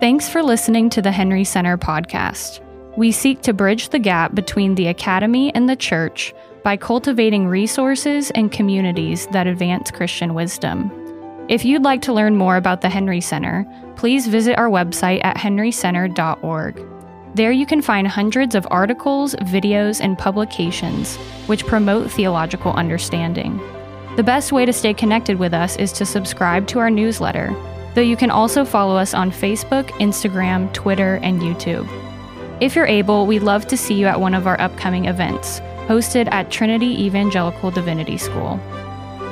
Thanks for listening to the Henry Center podcast. We seek to bridge the gap between the academy and the church by cultivating resources and communities that advance Christian wisdom. If you'd like to learn more about the Henry Center, please visit our website at henrycenter.org. There you can find hundreds of articles, videos, and publications which promote theological understanding. The best way to stay connected with us is to subscribe to our newsletter, though you can also follow us on Facebook, Instagram, Twitter, and YouTube. If you're able, we'd love to see you at one of our upcoming events, hosted at Trinity Evangelical Divinity School.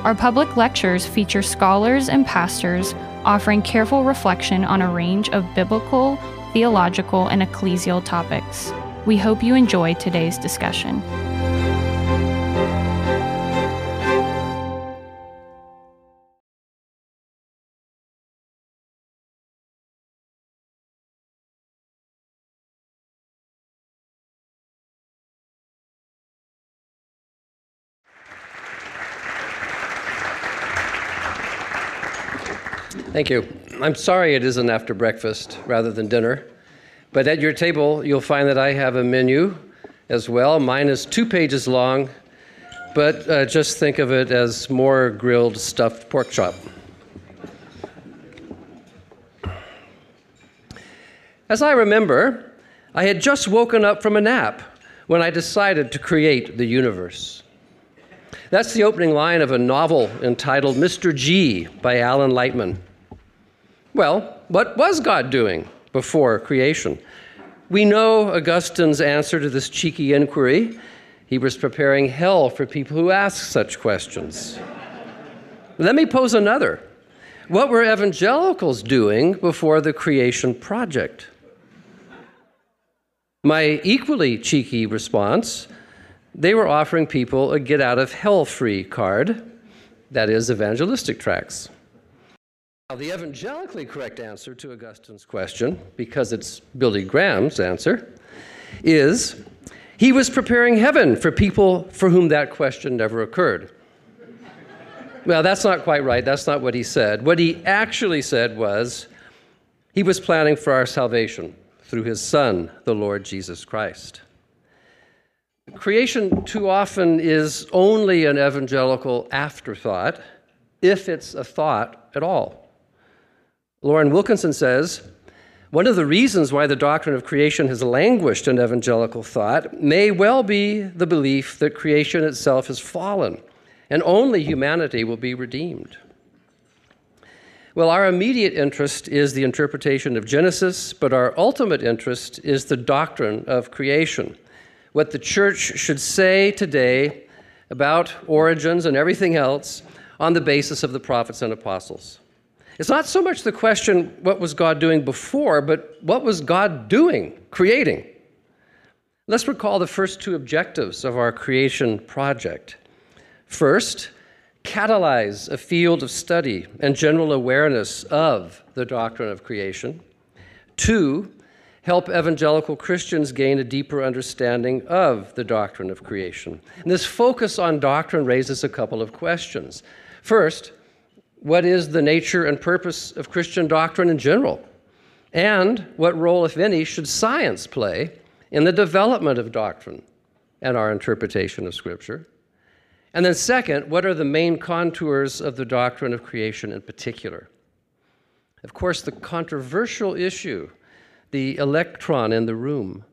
Our public lectures feature scholars and pastors offering careful reflection on a range of biblical, theological, and ecclesial topics. We hope you enjoy today's discussion. Thank you. I'm sorry it isn't after breakfast rather than dinner, but at your table you'll find that I have a menu as well. Mine is two pages long, but uh, just think of it as more grilled stuffed pork chop. As I remember, I had just woken up from a nap when I decided to create the universe. That's the opening line of a novel entitled Mr. G by Alan Lightman. Well, what was God doing before creation? We know Augustine's answer to this cheeky inquiry. He was preparing hell for people who ask such questions. Let me pose another. What were evangelicals doing before the creation project? My equally cheeky response they were offering people a get out of hell free card, that is, evangelistic tracts. Now, the evangelically correct answer to Augustine's question, because it's Billy Graham's answer, is he was preparing heaven for people for whom that question never occurred. well, that's not quite right. That's not what he said. What he actually said was he was planning for our salvation through his Son, the Lord Jesus Christ. Creation too often is only an evangelical afterthought, if it's a thought at all. Loren Wilkinson says, one of the reasons why the doctrine of creation has languished in evangelical thought may well be the belief that creation itself has fallen and only humanity will be redeemed. Well, our immediate interest is the interpretation of Genesis, but our ultimate interest is the doctrine of creation. What the church should say today about origins and everything else on the basis of the prophets and apostles. It's not so much the question, what was God doing before, but what was God doing, creating? Let's recall the first two objectives of our creation project. First, catalyze a field of study and general awareness of the doctrine of creation. Two, help evangelical Christians gain a deeper understanding of the doctrine of creation. And this focus on doctrine raises a couple of questions. First, what is the nature and purpose of Christian doctrine in general? And what role, if any, should science play in the development of doctrine and our interpretation of Scripture? And then, second, what are the main contours of the doctrine of creation in particular? Of course, the controversial issue, the electron in the room,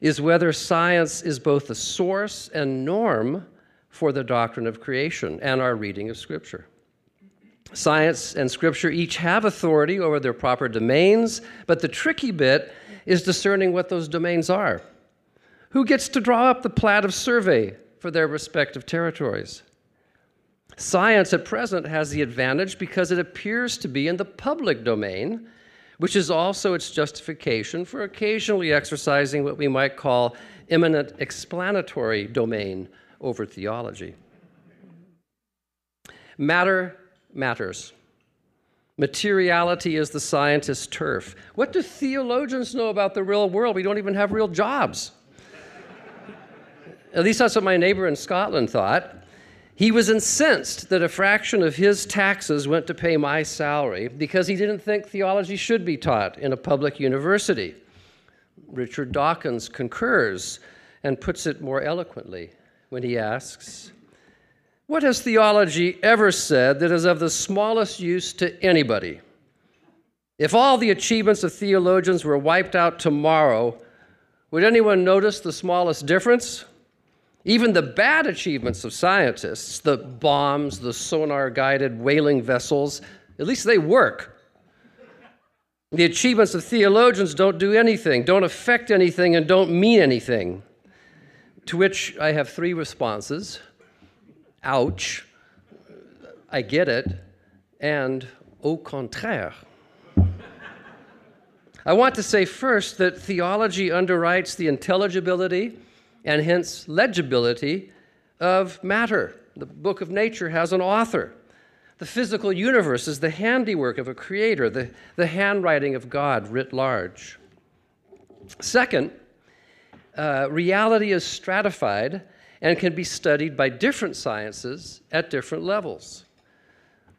is whether science is both the source and norm for the doctrine of creation and our reading of Scripture. Science and Scripture each have authority over their proper domains, but the tricky bit is discerning what those domains are. Who gets to draw up the plat of survey for their respective territories? Science at present has the advantage because it appears to be in the public domain, which is also its justification for occasionally exercising what we might call eminent explanatory domain over theology. Matter matters. Materiality is the scientist's turf. What do theologians know about the real world? We don't even have real jobs. At least that's what my neighbor in Scotland thought. He was incensed that a fraction of his taxes went to pay my salary because he didn't think theology should be taught in a public university. Richard Dawkins concurs and puts it more eloquently when he asks, What has theology ever said that is of the smallest use to anybody? If all the achievements of theologians were wiped out tomorrow, would anyone notice the smallest difference? Even the bad achievements of scientists, the bombs, the sonar guided whaling vessels, at least they work. The achievements of theologians don't do anything, don't affect anything, and don't mean anything. To which I have three responses ouch, I get it, and au contraire. I want to say first that theology underwrites the intelligibility and hence legibility of matter. The book of nature has an author. The physical universe is the handiwork of a creator, the, the handwriting of God writ large. Second, uh, reality is stratified and can be studied by different sciences at different levels.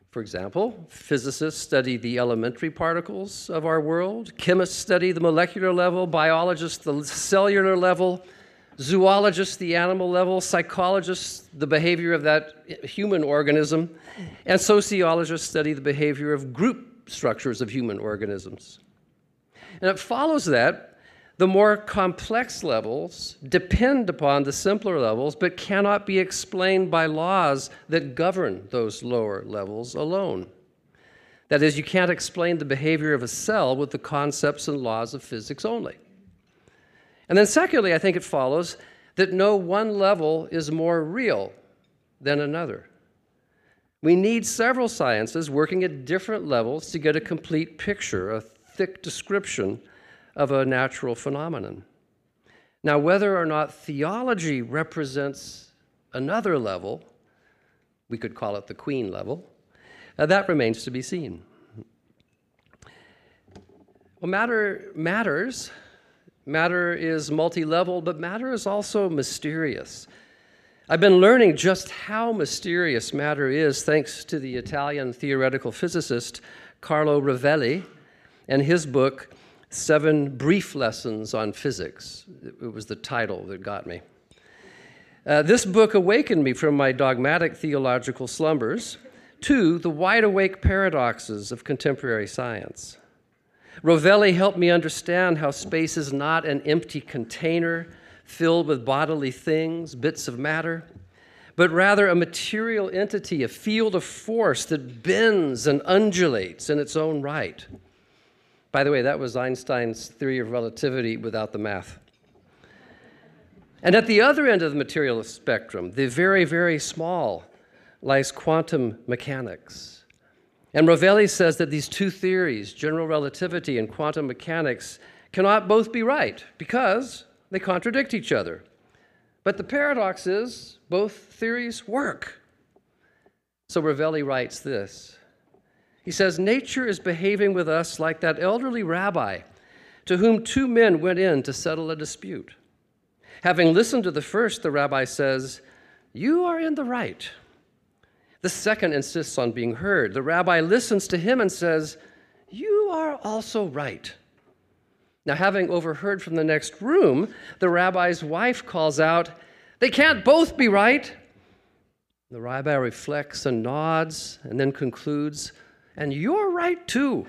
For example, physicists study the elementary particles of our world, chemists study the molecular level, biologists the cellular level, zoologists the animal level, psychologists the behavior of that human organism, and sociologists study the behavior of group structures of human organisms. And it follows that the more complex levels depend upon the simpler levels, but cannot be explained by laws that govern those lower levels alone. That is, you can't explain the behavior of a cell with the concepts and laws of physics only. And then, secondly, I think it follows that no one level is more real than another. We need several sciences working at different levels to get a complete picture, a thick description of a natural phenomenon. Now, whether or not theology represents another level, we could call it the queen level, uh, that remains to be seen. Well, matter matters. Matter is multi level, but matter is also mysterious. I've been learning just how mysterious matter is thanks to the Italian theoretical physicist Carlo Rovelli and his book, Seven Brief Lessons on Physics. It was the title that got me. Uh, this book awakened me from my dogmatic theological slumbers to the wide awake paradoxes of contemporary science. Rovelli helped me understand how space is not an empty container filled with bodily things, bits of matter, but rather a material entity, a field of force that bends and undulates in its own right. By the way, that was Einstein's theory of relativity without the math. And at the other end of the materialist spectrum, the very, very small, lies quantum mechanics. And Rovelli says that these two theories, general relativity and quantum mechanics, cannot both be right because they contradict each other. But the paradox is both theories work. So Rovelli writes this he says, Nature is behaving with us like that elderly rabbi to whom two men went in to settle a dispute. Having listened to the first, the rabbi says, You are in the right. The second insists on being heard. The rabbi listens to him and says, You are also right. Now, having overheard from the next room, the rabbi's wife calls out, They can't both be right. The rabbi reflects and nods and then concludes, and you're right too.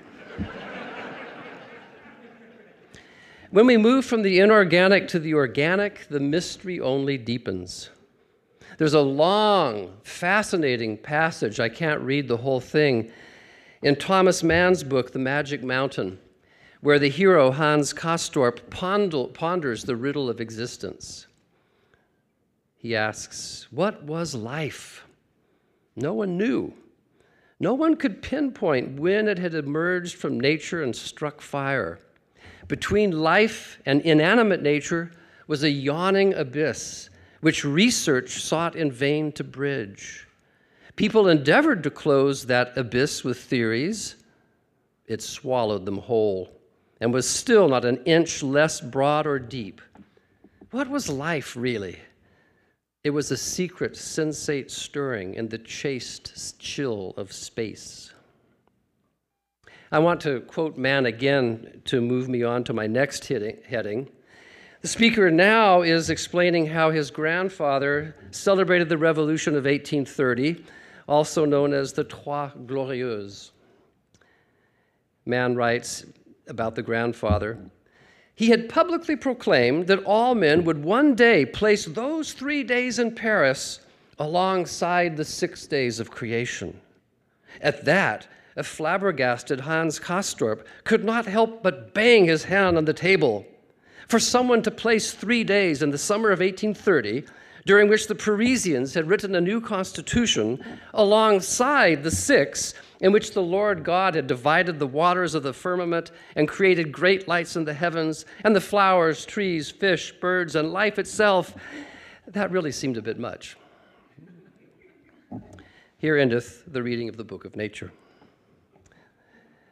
when we move from the inorganic to the organic, the mystery only deepens. There's a long, fascinating passage, I can't read the whole thing, in Thomas Mann's book, The Magic Mountain, where the hero, Hans Castorp, ponders the riddle of existence. He asks, What was life? No one knew. No one could pinpoint when it had emerged from nature and struck fire. Between life and inanimate nature was a yawning abyss, which research sought in vain to bridge. People endeavored to close that abyss with theories. It swallowed them whole and was still not an inch less broad or deep. What was life really? It was a secret, sensate stirring in the chaste chill of space. I want to quote Mann again to move me on to my next heading. The speaker now is explaining how his grandfather celebrated the Revolution of 1830, also known as the Trois Glorieuses. Mann writes about the grandfather he had publicly proclaimed that all men would one day place those three days in Paris alongside the six days of creation. At that, a flabbergasted Hans Castorp could not help but bang his hand on the table. For someone to place three days in the summer of 1830, during which the Parisians had written a new constitution, alongside the six in which the Lord God had divided the waters of the firmament and created great lights in the heavens, and the flowers, trees, fish, birds, and life itself, that really seemed a bit much. Here endeth the reading of the book of nature.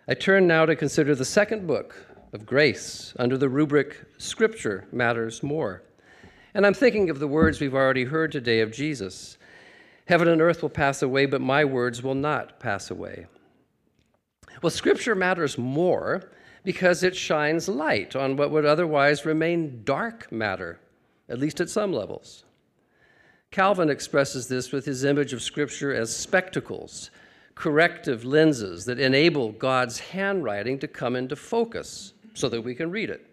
I turn now to consider the second book of grace under the rubric Scripture Matters More. And I'm thinking of the words we've already heard today of Jesus Heaven and earth will pass away, but my words will not pass away. Well, Scripture matters more because it shines light on what would otherwise remain dark matter, at least at some levels. Calvin expresses this with his image of Scripture as spectacles, corrective lenses that enable God's handwriting to come into focus so that we can read it.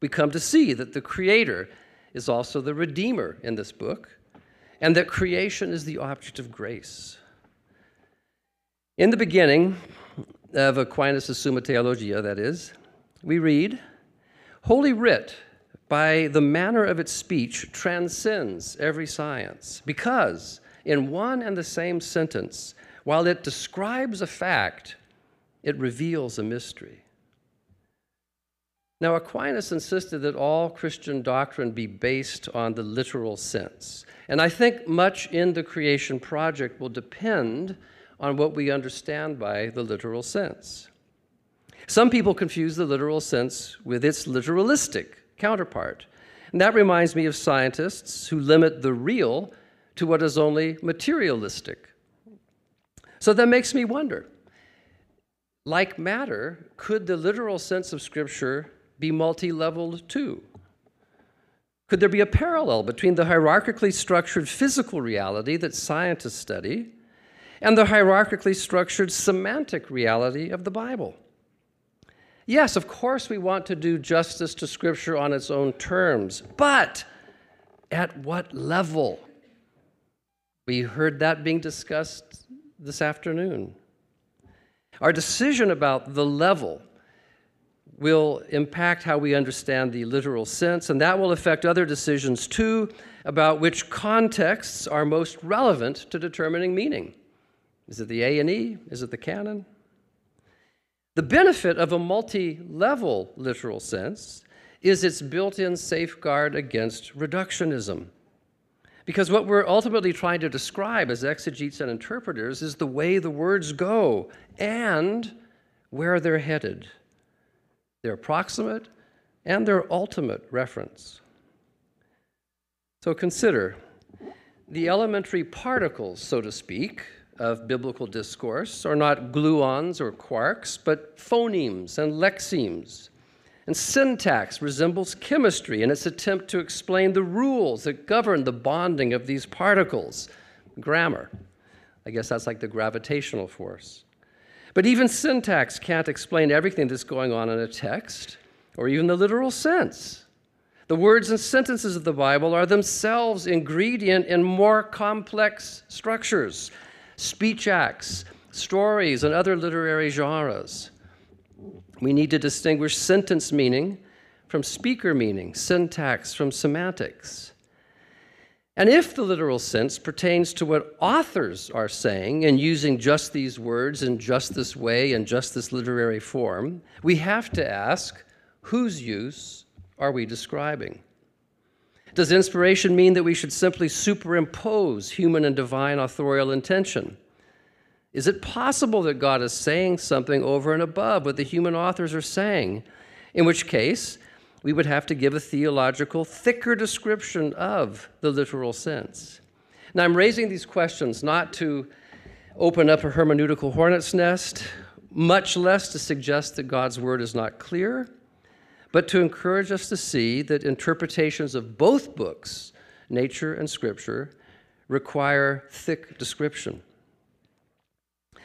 We come to see that the Creator is also the Redeemer in this book and that creation is the object of grace. In the beginning of Aquinas' Summa Theologia, that is, we read, Holy Writ, by the manner of its speech, transcends every science, because in one and the same sentence, while it describes a fact, it reveals a mystery. Now, Aquinas insisted that all Christian doctrine be based on the literal sense. And I think much in the creation project will depend on what we understand by the literal sense. Some people confuse the literal sense with its literalistic counterpart. And that reminds me of scientists who limit the real to what is only materialistic. So that makes me wonder like matter, could the literal sense of Scripture be multi leveled too? Could there be a parallel between the hierarchically structured physical reality that scientists study and the hierarchically structured semantic reality of the Bible? Yes, of course, we want to do justice to Scripture on its own terms, but at what level? We heard that being discussed this afternoon. Our decision about the level will impact how we understand the literal sense, and that will affect other decisions too about which contexts are most relevant to determining meaning. Is it the A and E? Is it the canon? The benefit of a multi level literal sense is its built in safeguard against reductionism. Because what we're ultimately trying to describe as exegetes and interpreters is the way the words go and where they're headed their proximate and their ultimate reference. So consider the elementary particles, so to speak, of biblical discourse are not gluons or quarks, but phonemes and lexemes. And syntax resembles chemistry in its attempt to explain the rules that govern the bonding of these particles. Grammar. I guess that's like the gravitational force. But even syntax can't explain everything that's going on in a text, or even the literal sense. The words and sentences of the Bible are themselves ingredient in more complex structures, speech acts, stories, and other literary genres. We need to distinguish sentence meaning from speaker meaning, syntax from semantics. And if the literal sense pertains to what authors are saying and using just these words in just this way and just this literary form, we have to ask whose use are we describing? Does inspiration mean that we should simply superimpose human and divine authorial intention? Is it possible that God is saying something over and above what the human authors are saying? In which case, we would have to give a theological, thicker description of the literal sense. Now, I'm raising these questions not to open up a hermeneutical hornet's nest, much less to suggest that God's word is not clear, but to encourage us to see that interpretations of both books, nature and scripture, require thick description.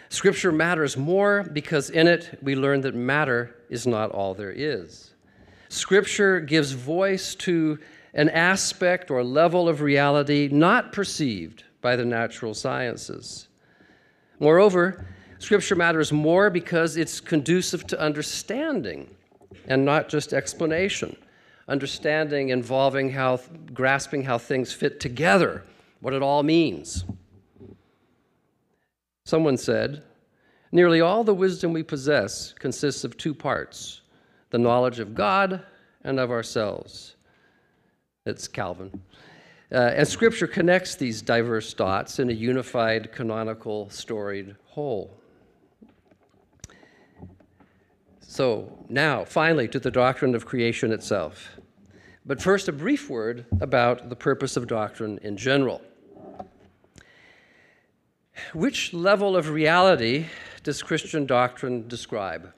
Scripture matters more because in it we learn that matter is not all there is. Scripture gives voice to an aspect or level of reality not perceived by the natural sciences. Moreover, Scripture matters more because it's conducive to understanding and not just explanation. Understanding involving how, grasping how things fit together, what it all means. Someone said, Nearly all the wisdom we possess consists of two parts the knowledge of God and of ourselves. It's Calvin. Uh, and Scripture connects these diverse dots in a unified, canonical, storied whole. So, now, finally, to the doctrine of creation itself. But first, a brief word about the purpose of doctrine in general. Which level of reality does Christian doctrine describe?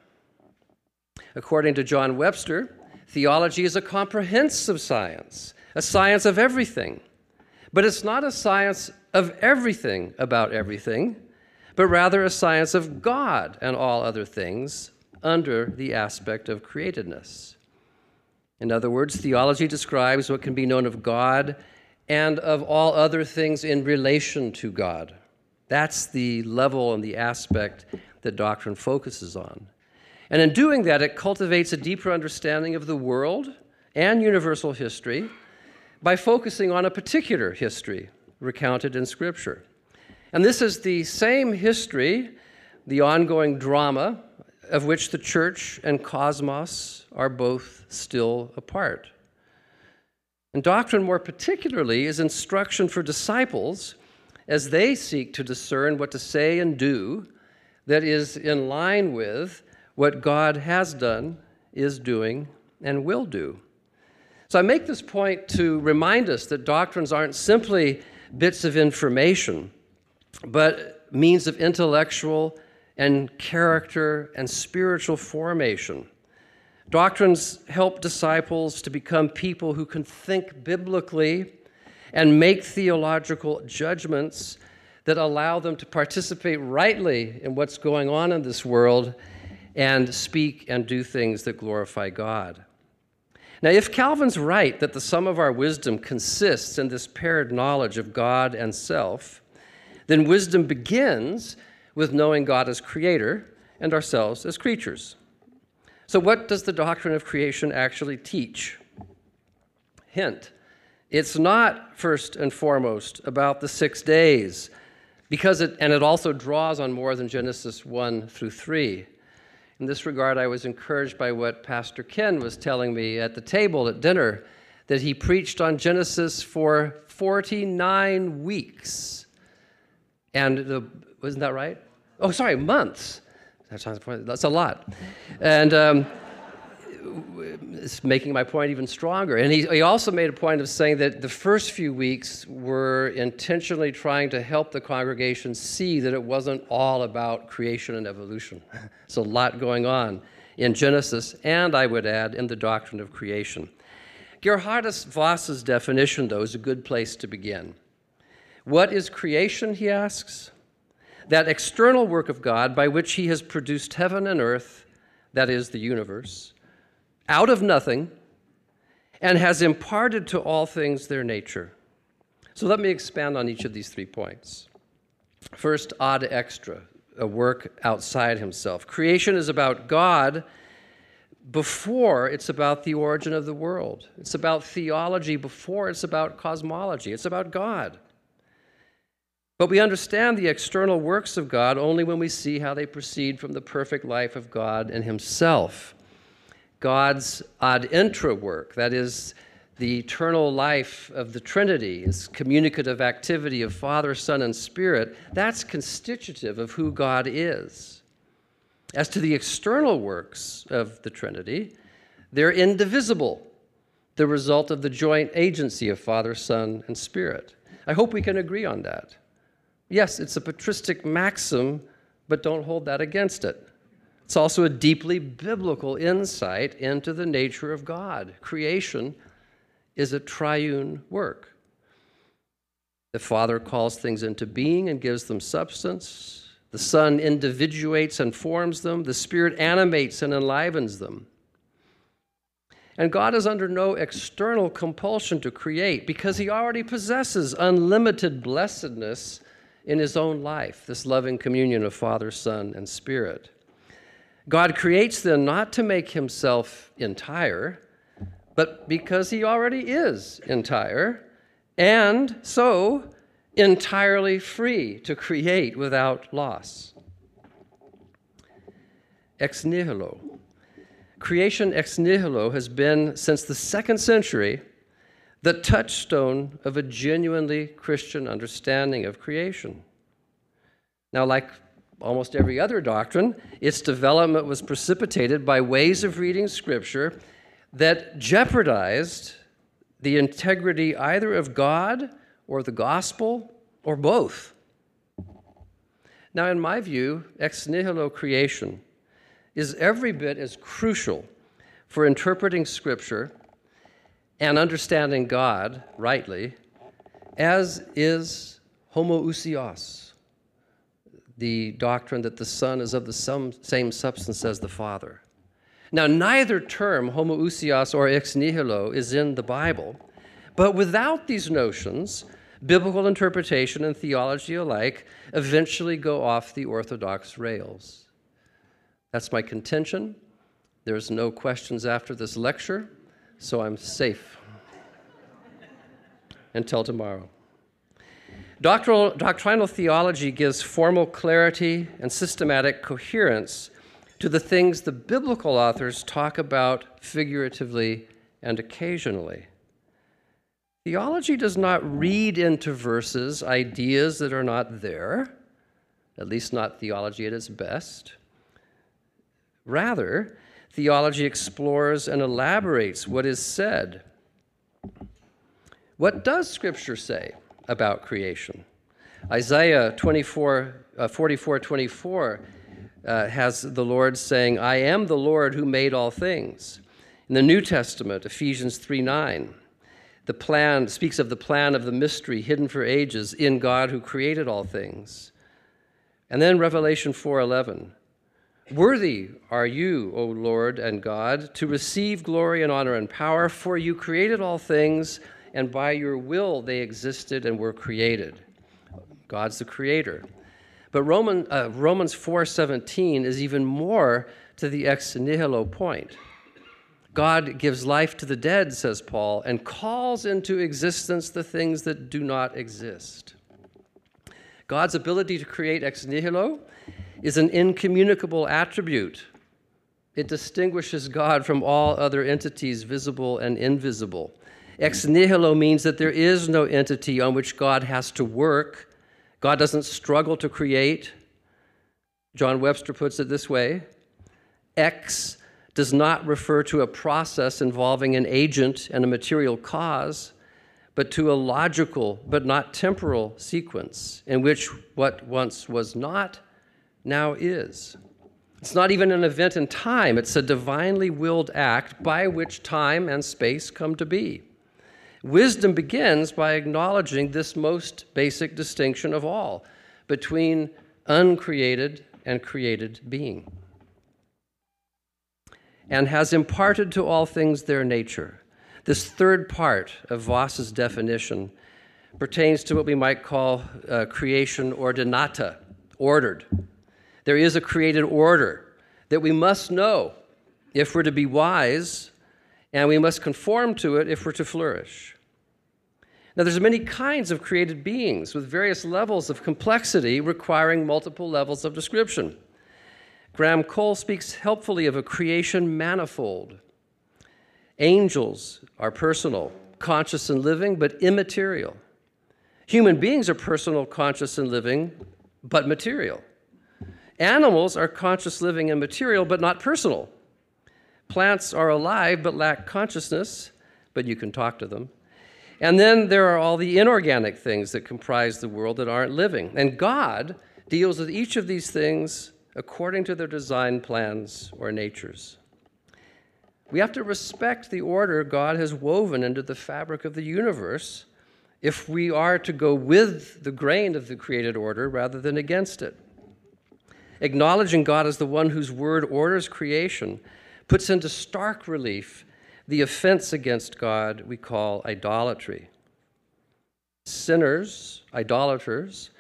According to John Webster, theology is a comprehensive science, a science of everything. But it's not a science of everything about everything, but rather a science of God and all other things under the aspect of createdness. In other words, theology describes what can be known of God and of all other things in relation to God. That's the level and the aspect that doctrine focuses on. And in doing that, it cultivates a deeper understanding of the world and universal history by focusing on a particular history recounted in Scripture. And this is the same history, the ongoing drama, of which the church and cosmos are both still a part. And doctrine, more particularly, is instruction for disciples as they seek to discern what to say and do that is in line with what God has done, is doing, and will do. So I make this point to remind us that doctrines aren't simply bits of information, but means of intellectual and character and spiritual formation. Doctrines help disciples to become people who can think biblically and make theological judgments that allow them to participate rightly in what's going on in this world and speak and do things that glorify God. Now, if Calvin's right that the sum of our wisdom consists in this paired knowledge of God and self, then wisdom begins with knowing God as creator and ourselves as creatures. So, what does the doctrine of creation actually teach? Hint it's not first and foremost about the six days, because it, and it also draws on more than Genesis 1 through 3. In this regard, I was encouraged by what Pastor Ken was telling me at the table at dinner that he preached on Genesis for 49 weeks. And the, wasn't that right? Oh, sorry, months. That's a lot. And um, it's making my point even stronger. And he, he also made a point of saying that the first few weeks were intentionally trying to help the congregation see that it wasn't all about creation and evolution. There's a lot going on in Genesis, and I would add, in the doctrine of creation. Geerhardus Vos's definition, though, is a good place to begin. What is creation, he asks? That external work of God by which he has produced heaven and earth, that is, the universe out of nothing and has imparted to all things their nature. So let me expand on each of these three points. First, ad extra, a work outside himself. Creation is about God before it's about the origin of the world. It's about theology before it's about cosmology. It's about God. But we understand the external works of God only when we see how they proceed from the perfect life of God and Himself. God's ad intra work, that is, the eternal life of the Trinity, its communicative activity of Father, Son, and Spirit, that's constitutive of who God is. As to the external works of the Trinity, They're indivisible, the result of the joint agency of Father, Son, and Spirit. I hope we can agree on that. Yes, it's a patristic maxim, but don't hold that against it. It's also a deeply biblical insight into the nature of God. Creation is a triune work. The Father calls things into being and gives them substance. The Son individuates and forms them. The Spirit animates and enlivens them. And God is under no external compulsion to create because He already possesses unlimited blessedness in His own life, this loving communion of Father, Son, and Spirit. God creates them not to make himself entire, but because he already is entire, and so entirely free to create without loss. Ex nihilo. Creation ex nihilo has been, since the second century, the touchstone of a genuinely Christian understanding of creation. Now, like almost every other doctrine, its development was precipitated by ways of reading Scripture that jeopardized the integrity either of God or the gospel or both. Now, in my view, ex nihilo creation is every bit as crucial for interpreting Scripture and understanding God rightly as is homoousios the doctrine that the Son is of the same substance as the Father. Now, neither term, homoousios or ex nihilo, is in the Bible, but without these notions, biblical interpretation and theology alike eventually go off the orthodox rails. That's my contention. There's no questions after this lecture, so I'm safe. Until tomorrow. Doctrinal, doctrinal theology gives formal clarity and systematic coherence to the things the biblical authors talk about figuratively and occasionally. Theology does not read into verses ideas that are not there, at least not theology at its best. Rather, theology explores and elaborates what is said. What does Scripture say? About creation. Isaiah 24, uh, 44 24 uh, has the Lord saying, I am the Lord who made all things. In the New Testament, Ephesians 3 9, the plan speaks of the plan of the mystery hidden for ages in God who created all things. And then Revelation 4:11. Worthy are you, O Lord and God, to receive glory and honor and power, for you created all things and by your will they existed and were created. God's the creator. But Roman, uh, Romans 4:17 is even more to the ex nihilo point. God gives life to the dead, says Paul, and calls into existence the things that do not exist. God's ability to create ex nihilo is an incommunicable attribute. It distinguishes God from all other entities, visible and invisible. Ex nihilo means that there is no entity on which God has to work. God doesn't struggle to create. John Webster puts it this way Ex does not refer to a process involving an agent and a material cause, but to a logical but not temporal sequence in which what once was not now is. It's not even an event in time, it's a divinely willed act by which time and space come to be. Wisdom begins by acknowledging this most basic distinction of all between uncreated and created being, and has imparted to all things their nature. This third part of Vos's definition pertains to what we might call uh, creation ordinata, ordered. There is a created order that we must know if we're to be wise, and we must conform to it if we're to flourish. Now, there's many kinds of created beings with various levels of complexity requiring multiple levels of description. Graham Cole speaks helpfully of a creation manifold. Angels are personal, conscious and living, but immaterial. Human beings are personal, conscious, and living, but material. Animals are conscious, living, and material, but not personal. Plants are alive but lack consciousness, but you can talk to them. And then there are all the inorganic things that comprise the world that aren't living. And God deals with each of these things according to their design plans or natures. We have to respect the order God has woven into the fabric of the universe if we are to go with the grain of the created order rather than against it. Acknowledging God as the one whose word orders creation puts into stark relief the offense against God we call idolatry. Sinners, idolaters,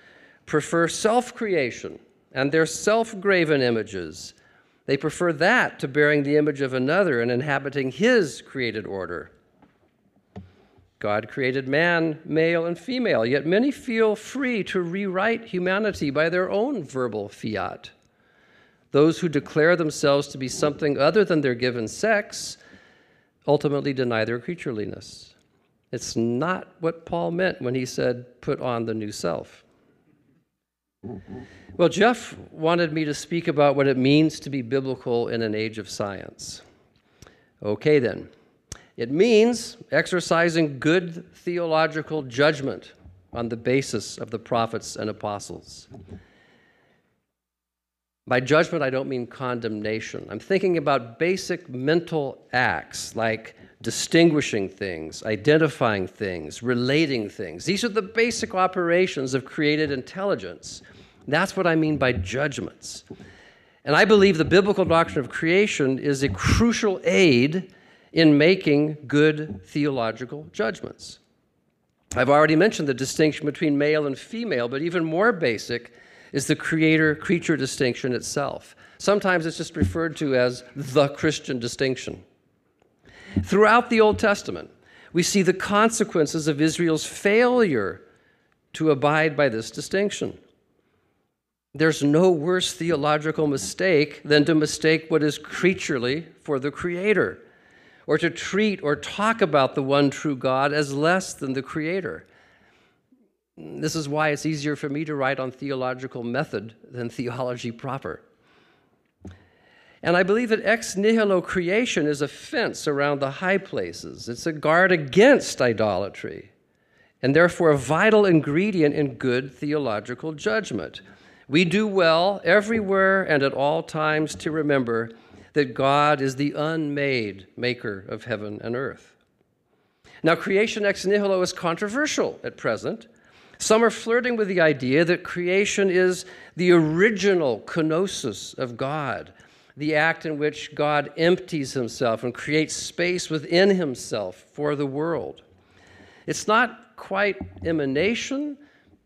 prefer self creation and their self graven images. They prefer that to bearing the image of another and inhabiting his created order. God created man, male and female, yet many feel free to rewrite humanity by their own verbal fiat. Those who declare themselves to be something other than their given sex ultimately deny their creatureliness. It's not what Paul meant when he said, put on the new self. Well, Jeff wanted me to speak about what it means to be biblical in an age of science. Okay, then. It means exercising good theological judgment on the basis of the prophets and apostles. By judgment, I don't mean condemnation. I'm thinking about basic mental acts like distinguishing things, identifying things, relating things. These are the basic operations of created intelligence. That's what I mean by judgments. And I believe the biblical doctrine of creation is a crucial aid in making good theological judgments. I've already mentioned the distinction between male and female, but even more basic is the creator creature distinction itself. Sometimes it's just referred to as the Christian distinction. Throughout the Old Testament, we see the consequences of Israel's failure to abide by this distinction. There's no worse theological mistake than to mistake what is creaturely for the Creator or to treat or talk about the one true God as less than the Creator. This is why it's easier for me to write on theological method than theology proper. And I believe that ex nihilo creation is a fence around the high places. It's a guard against idolatry, and therefore a vital ingredient in good theological judgment. We do well everywhere and at all times to remember that God is the unmade maker of heaven and earth. Now, creation ex nihilo is controversial at present. Some are flirting with the idea that creation is the original kenosis of God, the act in which God empties himself and creates space within himself for the world. It's not quite emanation,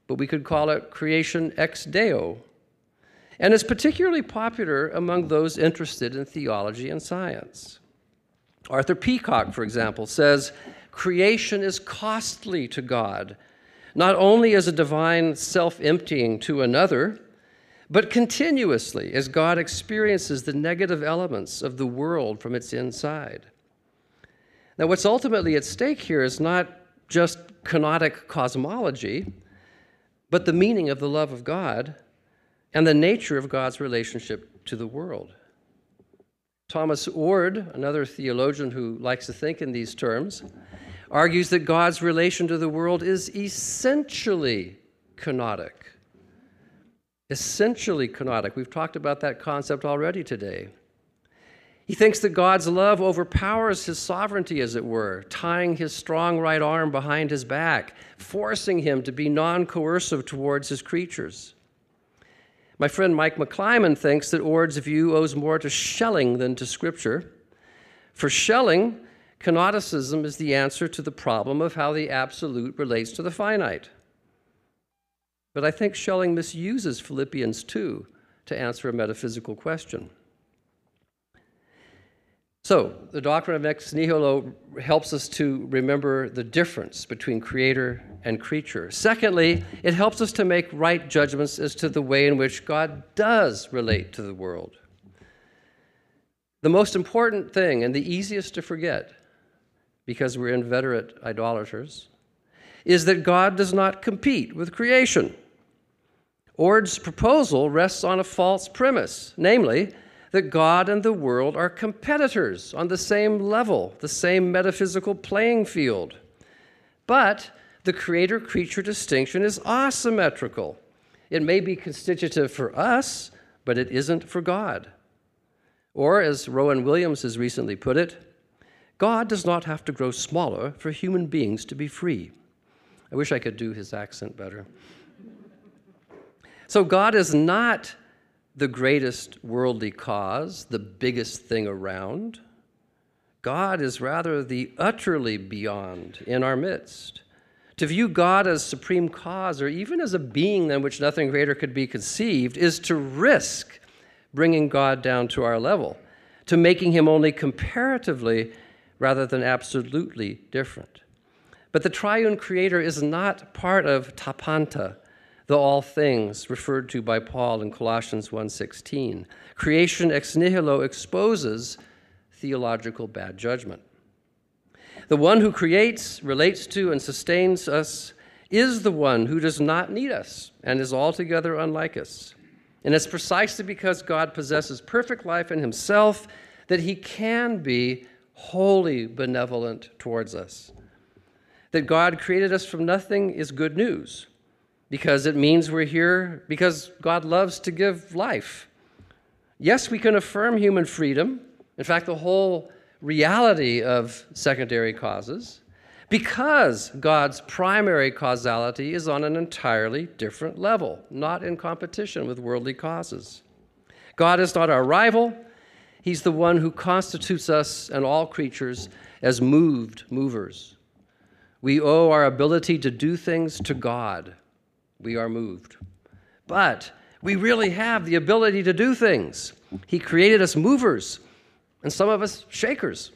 but we could call it creation ex deo, and it's particularly popular among those interested in theology and science. Arthur Peacocke, for example, says creation is costly to God, not only as a divine self emptying to another, but continuously as God experiences the negative elements of the world from its inside. Now, what's ultimately at stake here is not just kenotic cosmology, but the meaning of the love of God and the nature of God's relationship to the world. Thomas Oord, another theologian who likes to think in these terms, argues that God's relation to the world is essentially kenotic. Essentially kenotic. We've talked about that concept already today. He thinks that God's love overpowers his sovereignty, as it were, tying his strong right arm behind his back, forcing him to be non coercive towards his creatures. My friend Mike McClymond thinks that Oord's view owes more to Schelling than to Scripture. For Schelling, kenoticism is the answer to the problem of how the absolute relates to the finite. But I think Schelling misuses Philippians 2 to answer a metaphysical question. So, the doctrine of ex nihilo helps us to remember the difference between creator and creature. Secondly, it helps us to make right judgments as to the way in which God does relate to the world. The most important thing, and the easiest to forget, because we're inveterate idolaters, is that God does not compete with creation. Oord's proposal rests on a false premise, namely, that God and the world are competitors on the same level, the same metaphysical playing field. But the creator creature distinction is asymmetrical. It may be constitutive for us, but it isn't for God. Or, as Rowan Williams has recently put it, God does not have to grow smaller for human beings to be free. I wish I could do his accent better. So, God is not the greatest worldly cause, the biggest thing around. God is rather the utterly beyond in our midst. To view God as supreme cause or even as a being than which nothing greater could be conceived is to risk bringing God down to our level, to making him only comparatively rather than absolutely different. But the triune creator is not part of ta panta, the all things referred to by Paul in Colossians 1:16. Creation ex nihilo exposes theological bad judgment. The one who creates, relates to, and sustains us is the one who does not need us and is altogether unlike us. And it's precisely because God possesses perfect life in himself that he can be wholly benevolent towards us. That God created us from nothing is good news because it means we're here because God loves to give life. Yes, we can affirm human freedom. In fact, the whole reality of secondary causes because God's primary causality is on an entirely different level, not in competition with worldly causes. God is not our rival, He's the one who constitutes us and all creatures as moved movers. We owe our ability to do things to God. We are moved. But we really have the ability to do things. He created us movers, and some of us shakers.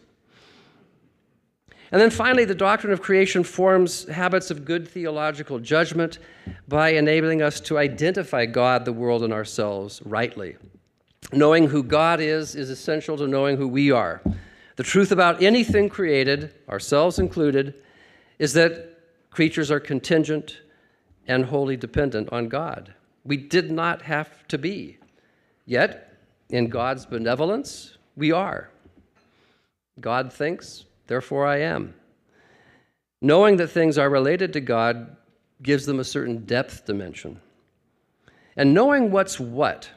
And then finally, the doctrine of creation forms habits of good theological judgment by enabling us to identify God, the world, and ourselves rightly. Knowing who God is is essential to knowing who we are. The truth about anything created, ourselves included, is that creatures are contingent and wholly dependent on God. We did not have to be. Yet, in God's benevolence, we are. God thinks, Therefore, I am. Knowing that things are related to God gives them a certain depth dimension. And knowing what's what,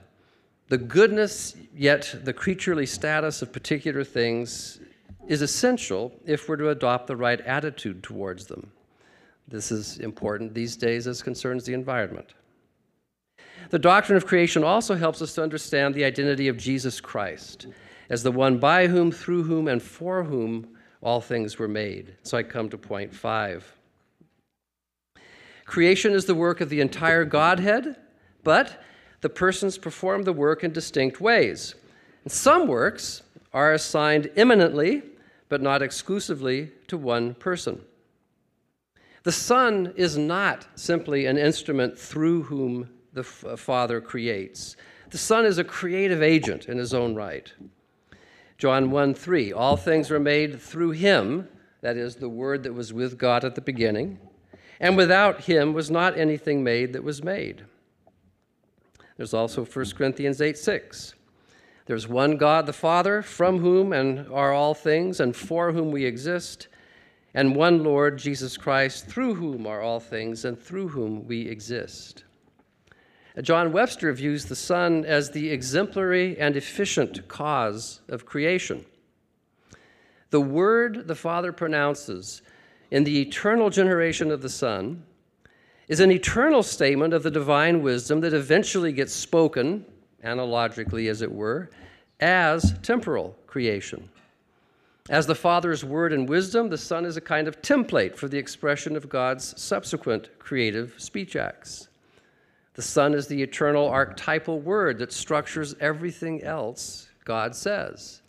the goodness yet the creaturely status of particular things, is essential if we're to adopt the right attitude towards them. This is important these days as concerns the environment. The doctrine of creation also helps us to understand the identity of Jesus Christ as the one by whom, through whom, and for whom all things were made. So I come to point five. Creation is the work of the entire Godhead, but the persons perform the work in distinct ways. And some works are assigned eminently, but not exclusively, to one person. The Son is not simply an instrument through whom the uh, Father creates. The Son is a creative agent in his own right. John 1 3, all things were made through him, that is, the Word that was with God at the beginning, and without him was not anything made that was made. There's also 1 Corinthians 8 6. There's one God the Father, from whom and are all things, and for whom we exist, and one Lord Jesus Christ, through whom are all things, and through whom we exist. John Webster views the Son as the exemplary and efficient cause of creation. The word the Father pronounces in the eternal generation of the Son is an eternal statement of the divine wisdom that eventually gets spoken, analogically as it were, as temporal creation. As the Father's word and wisdom, the Son is a kind of template for the expression of God's subsequent creative speech acts. The Son is the eternal archetypal word that structures everything else God says.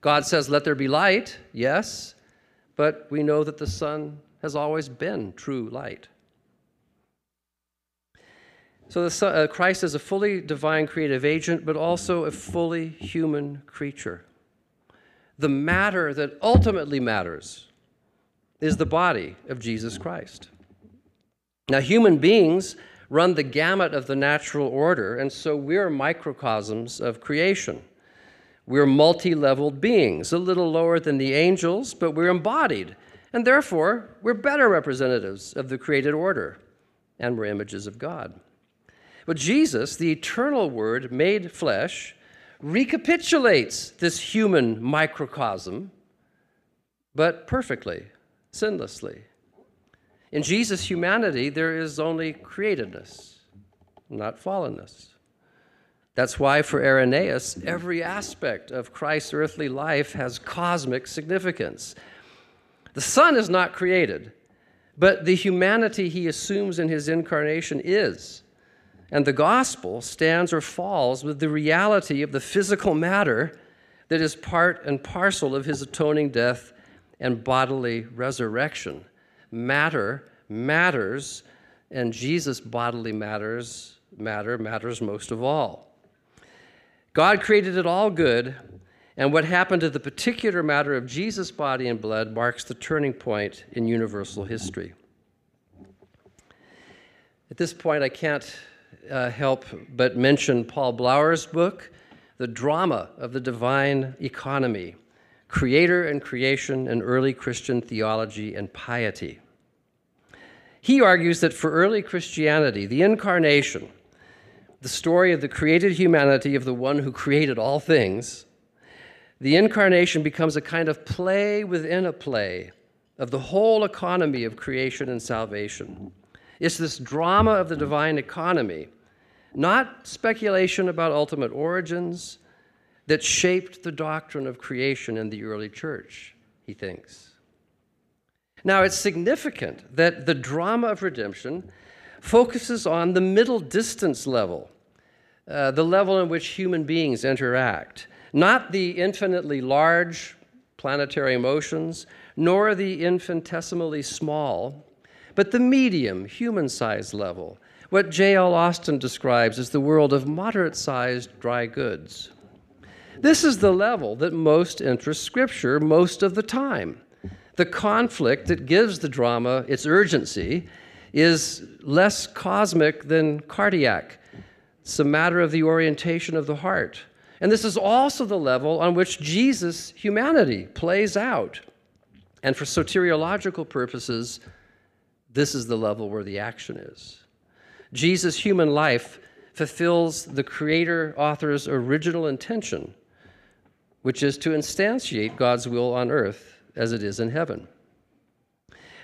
God says, Let there be light, yes, but we know that the Son has always been true light. So the uh, Christ is a fully divine creative agent, but also a fully human creature. The matter that ultimately matters is the body of Jesus Christ. Now, human beings run the gamut of the natural order, and so we're microcosms of creation. We're multi leveled beings, a little lower than the angels, but we're embodied. And therefore, we're better representatives of the created order, and we're images of God. But Jesus, the eternal Word made flesh, recapitulates this human microcosm, but perfectly, sinlessly. In Jesus' humanity, there is only createdness, not fallenness. That's why, for Irenaeus, every aspect of Christ's earthly life has cosmic significance. The Son is not created, but the humanity he assumes in his incarnation is. And the gospel stands or falls with the reality of the physical matter that is part and parcel of his atoning death and bodily resurrection. Matter matters, and Jesus' bodily matters matter matters most of all. God created it all good, and what happened to the particular matter of Jesus' body and blood marks the turning point in universal history. At this point, I can't uh, help but mention Paul Blowers' book, The Drama of the Divine Economy Creator and Creation in Early Christian Theology and Piety. He argues that for early Christianity, the incarnation, the story of the created humanity of the one who created all things, the incarnation becomes a kind of play within a play of the whole economy of creation and salvation. It's this drama of the divine economy, not speculation about ultimate origins, that shaped the doctrine of creation in the early church, he thinks. Now, it's significant that the drama of redemption focuses on the middle distance level, uh, the level in which human beings interact, not the infinitely large planetary motions, nor the infinitesimally small but the medium, human sized level, what J.L. Austin describes as the world of moderate sized dry goods. This is the level that most interests Scripture most of the time. The conflict that gives the drama its urgency is less cosmic than cardiac. It's a matter of the orientation of the heart. And this is also the level on which Jesus' humanity plays out. And for soteriological purposes, this is the level where the action is. Jesus' human life fulfills the creator author's original intention, which is to instantiate God's will on earth as it is in heaven.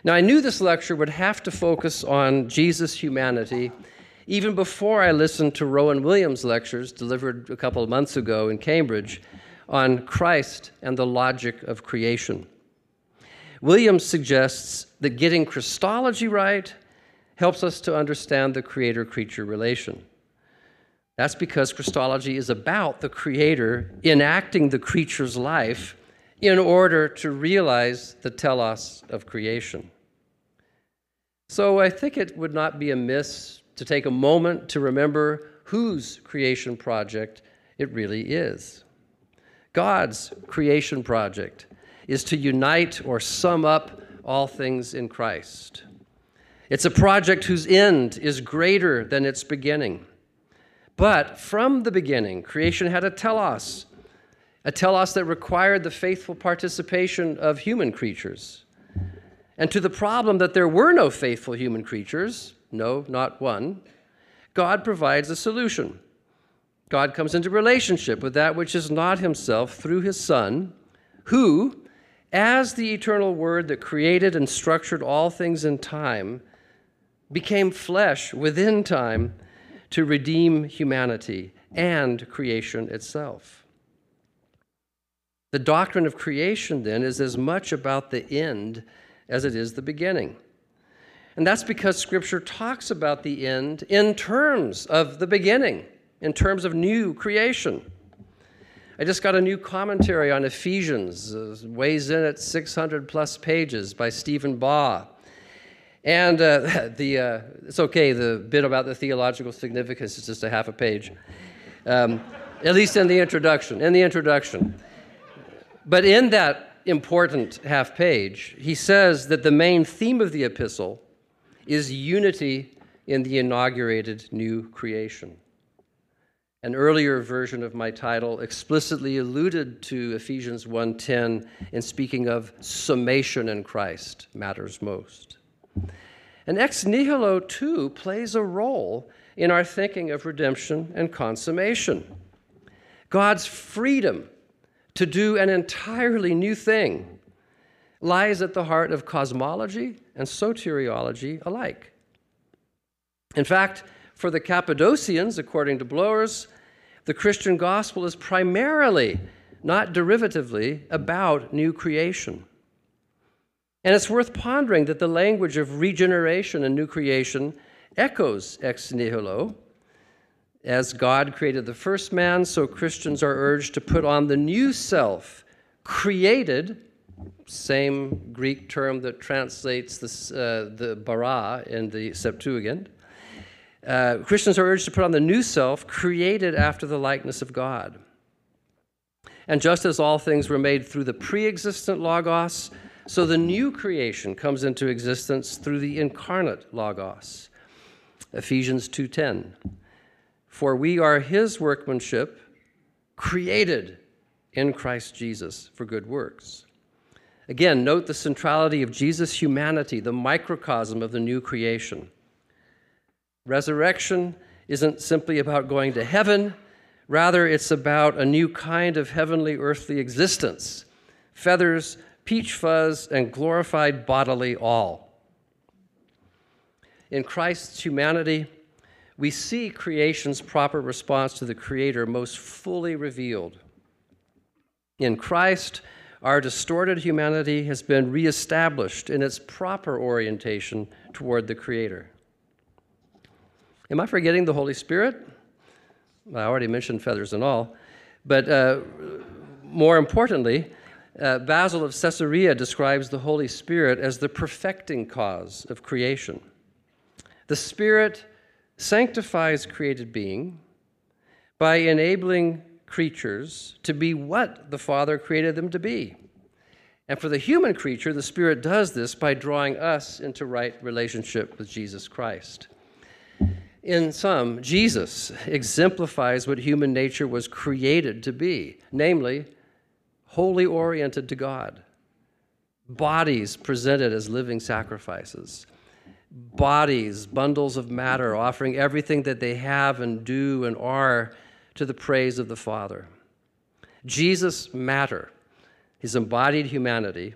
Now, I knew this lecture would have to focus on Jesus' humanity even before I listened to Rowan Williams' lectures delivered a couple of months ago in Cambridge on Christ and the logic of creation. Williams suggests that getting Christology right helps us to understand the creator creature relation. That's because Christology is about the creator enacting the creature's life in order to realize the telos of creation. So I think it would not be amiss to take a moment to remember whose creation project it really is. God's creation project is to unite or sum up all things in Christ. It's a project whose end is greater than its beginning. But from the beginning, creation had a telos, a telos that required the faithful participation of human creatures. And to the problem that there were no faithful human creatures, no, not one, God provides a solution. God comes into relationship with that which is not himself through his Son, who, as the eternal Word that created and structured all things in time, became flesh within time to redeem humanity and creation itself. The doctrine of creation, then, is as much about the end as it is the beginning. And that's because Scripture talks about the end in terms of the beginning, in terms of new creation. I just got a new commentary on Ephesians, uh, weighs in at 600 plus pages by Stephen Baugh. And uh, the, uh, it's okay, the bit about the theological significance is just a half a page, um, at least in the introduction. In the introduction. But in that important half page, he says that the main theme of the epistle is unity in the inaugurated new creation. An earlier version of my title explicitly alluded to Ephesians 1:10 in speaking of summation in Christ matters most. And ex nihilo too plays a role in our thinking of redemption and consummation. God's freedom to do an entirely new thing lies at the heart of cosmology and soteriology alike. In fact, for the Cappadocians, according to Blowers, the Christian gospel is primarily, not derivatively, about new creation. And it's worth pondering that the language of regeneration and new creation echoes ex nihilo. As God created the first man, so Christians are urged to put on the new self, created, same Greek term that translates this, uh, the bara in the Septuagint, uh, Christians are urged to put on the new self, created after the likeness of God. And just as all things were made through the pre existent Logos, so the new creation comes into existence through the incarnate Logos. Ephesians 2:10. For we are his workmanship, created in Christ Jesus for good works. Again, note the centrality of Jesus' humanity, the microcosm of the new creation. Resurrection isn't simply about going to heaven, rather, it's about a new kind of heavenly earthly existence feathers, peach fuzz, and glorified bodily all. In Christ's humanity, we see creation's proper response to the Creator most fully revealed. In Christ, our distorted humanity has been reestablished in its proper orientation toward the Creator. Am I forgetting the Holy Spirit? I already mentioned feathers and all. But uh, more importantly, uh, Basil of Caesarea describes the Holy Spirit as the perfecting cause of creation. The Spirit sanctifies created being by enabling creatures to be what the Father created them to be. And for the human creature, the Spirit does this by drawing us into right relationship with Jesus Christ. In sum, Jesus exemplifies what human nature was created to be, namely, wholly oriented to God, bodies presented as living sacrifices, bodies, bundles of matter, offering everything that they have and do and are to the praise of the Father. Jesus' matter, his embodied humanity,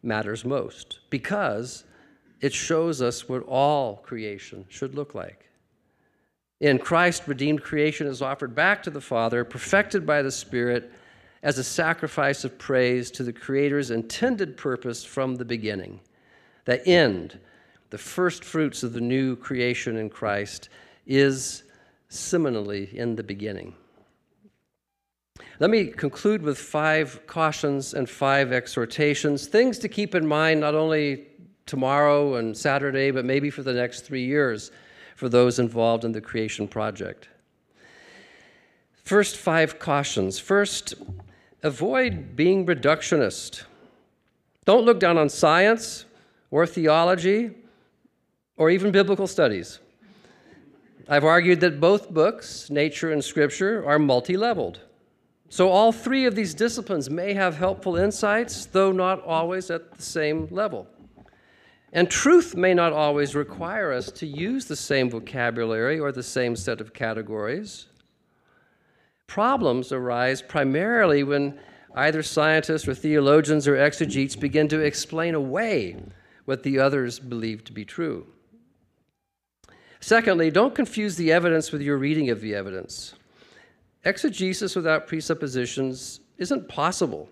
matters most because it shows us what all creation should look like. In Christ, redeemed creation is offered back to the Father, perfected by the Spirit, as a sacrifice of praise to the Creator's intended purpose from the beginning. The end, the first fruits of the new creation in Christ, is similarly in the beginning. Let me conclude with five cautions and five exhortations, things to keep in mind not only tomorrow and Saturday, but maybe for the next three years for those involved in the creation project. First, five cautions. First, avoid being reductionist. Don't look down on science or theology or even biblical studies. I've argued that both books, nature and scripture, are multi leveled. So, all three of these disciplines may have helpful insights, though not always at the same level. And truth may not always require us to use the same vocabulary or the same set of categories. Problems arise primarily when either scientists or theologians or exegetes begin to explain away what the others believe to be true. Secondly, don't confuse the evidence with your reading of the evidence. Exegesis without presuppositions isn't possible,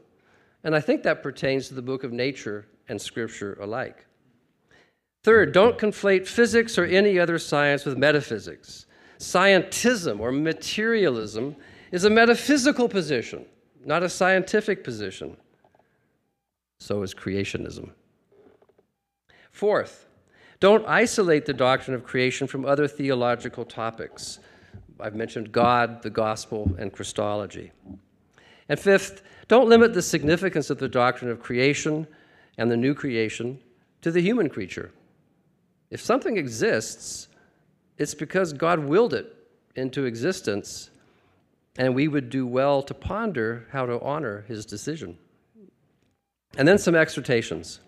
and I think that pertains to the book of nature and scripture alike. Third, don't conflate physics or any other science with metaphysics. Scientism or materialism is a metaphysical position, not a scientific position. So is creationism. Fourth, don't isolate the doctrine of creation from other theological topics. I've mentioned God, the gospel, and Christology. And fifth, don't limit the significance of the doctrine of creation and the new creation to the human creature. If something exists, it's because God willed it into existence and we would do well to ponder how to honor his decision. And then some exhortations.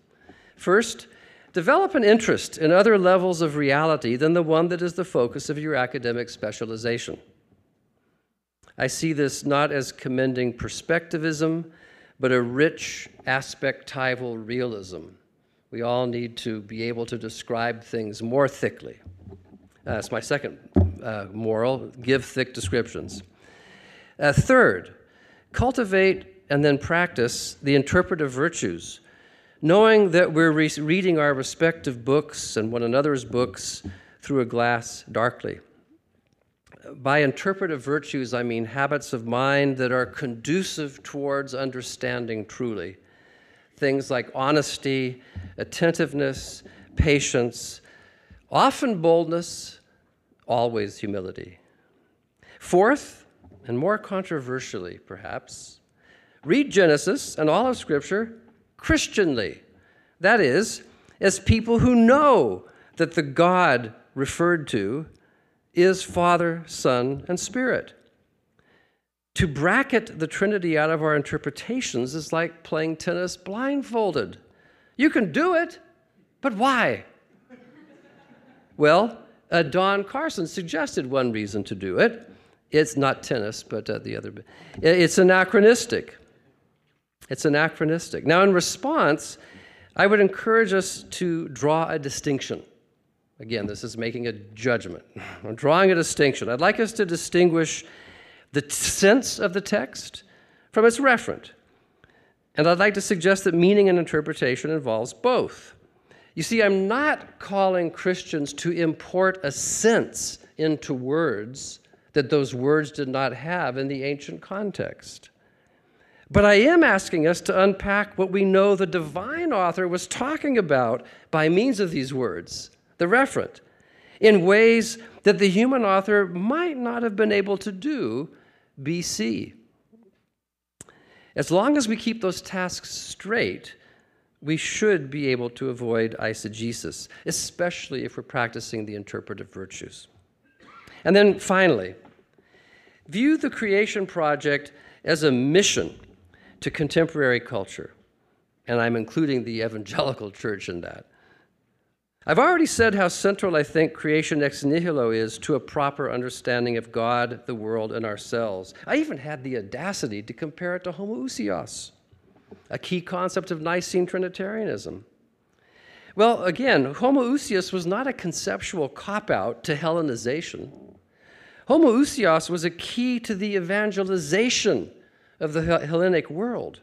First, develop an interest in other levels of reality than the one that is the focus of your academic specialization. I see this not as commending perspectivism, but a rich aspectival realism. We all need to be able to describe things more thickly. That's my second uh, moral give thick descriptions. Uh, third, cultivate and then practice the interpretive virtues, knowing that we're re- reading our respective books and one another's books through a glass darkly. By interpretive virtues, I mean habits of mind that are conducive towards understanding truly. Things like honesty, attentiveness, patience, often boldness, always humility. Fourth, and more controversially perhaps, read Genesis and all of Scripture Christianly. That is, as people who know that the God referred to is Father, Son, and Spirit. To bracket the Trinity out of our interpretations is like playing tennis blindfolded. You can do it, but why? well, uh, Don Carson suggested one reason to do it. It's not tennis, but uh, the other. It's anachronistic. It's anachronistic. Now, in response, I would encourage us to draw a distinction. Again, this is making a judgment. I'm drawing a distinction. I'd like us to distinguish the sense of the text from its referent. And I'd like to suggest that meaning and interpretation involves both. You see, I'm not calling Christians to import a sense into words that those words did not have in the ancient context. But I am asking us to unpack what we know the divine author was talking about by means of these words, the referent, in ways that the human author might not have been able to do BC. As long as we keep those tasks straight, we should be able to avoid eisegesis, especially if we're practicing the interpretive virtues. And then finally, view the creation project as a mission to contemporary culture, and I'm including the evangelical church in that. I've already said how central I think creation ex nihilo is to a proper understanding of God, the world, and ourselves. I even had the audacity to compare it to homoousios, a key concept of Nicene Trinitarianism. Well, again, homoousios was not a conceptual cop out to Hellenization. Homoousios was a key to the evangelization of the Hellenic world.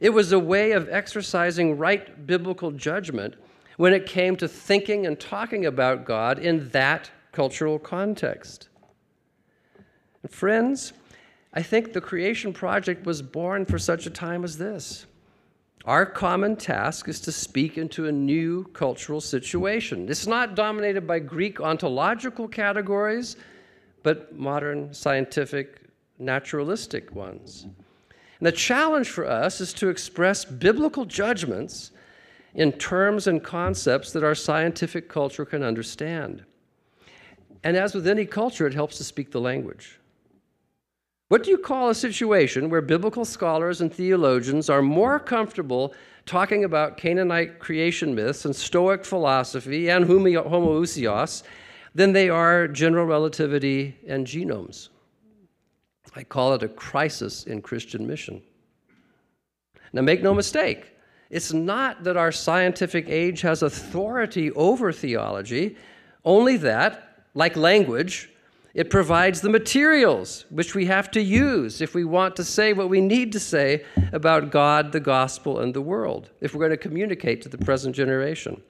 It was a way of exercising right biblical judgment when it came to thinking and talking about God in that cultural context. And friends, I think the creation project was born for such a time as this. Our common task is to speak into a new cultural situation. It's not dominated by Greek ontological categories, but modern scientific naturalistic ones. And the challenge for us is to express biblical judgments in terms and concepts that our scientific culture can understand. And as with any culture, it helps to speak the language. What do you call a situation where biblical scholars and theologians are more comfortable talking about Canaanite creation myths and Stoic philosophy and homoousios than they are general relativity and genomes? I call it a crisis in Christian mission. Now, make no mistake, it's not that our scientific age has authority over theology, only that, like language, it provides the materials which we have to use if we want to say what we need to say about God, the gospel, and the world, if we're going to communicate to the present generation.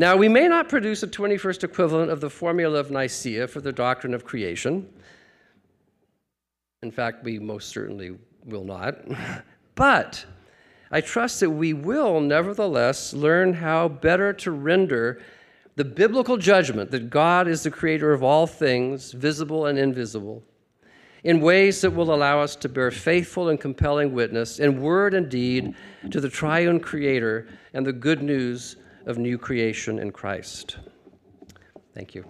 Now, we may not produce a 21st equivalent of the formula of Nicaea for the doctrine of creation. In fact, we most certainly will not. but I trust that we will nevertheless learn how better to render the biblical judgment that God is the creator of all things, visible and invisible, in ways that will allow us to bear faithful and compelling witness in word and deed to the triune creator and the good news of new creation in Christ. Thank you.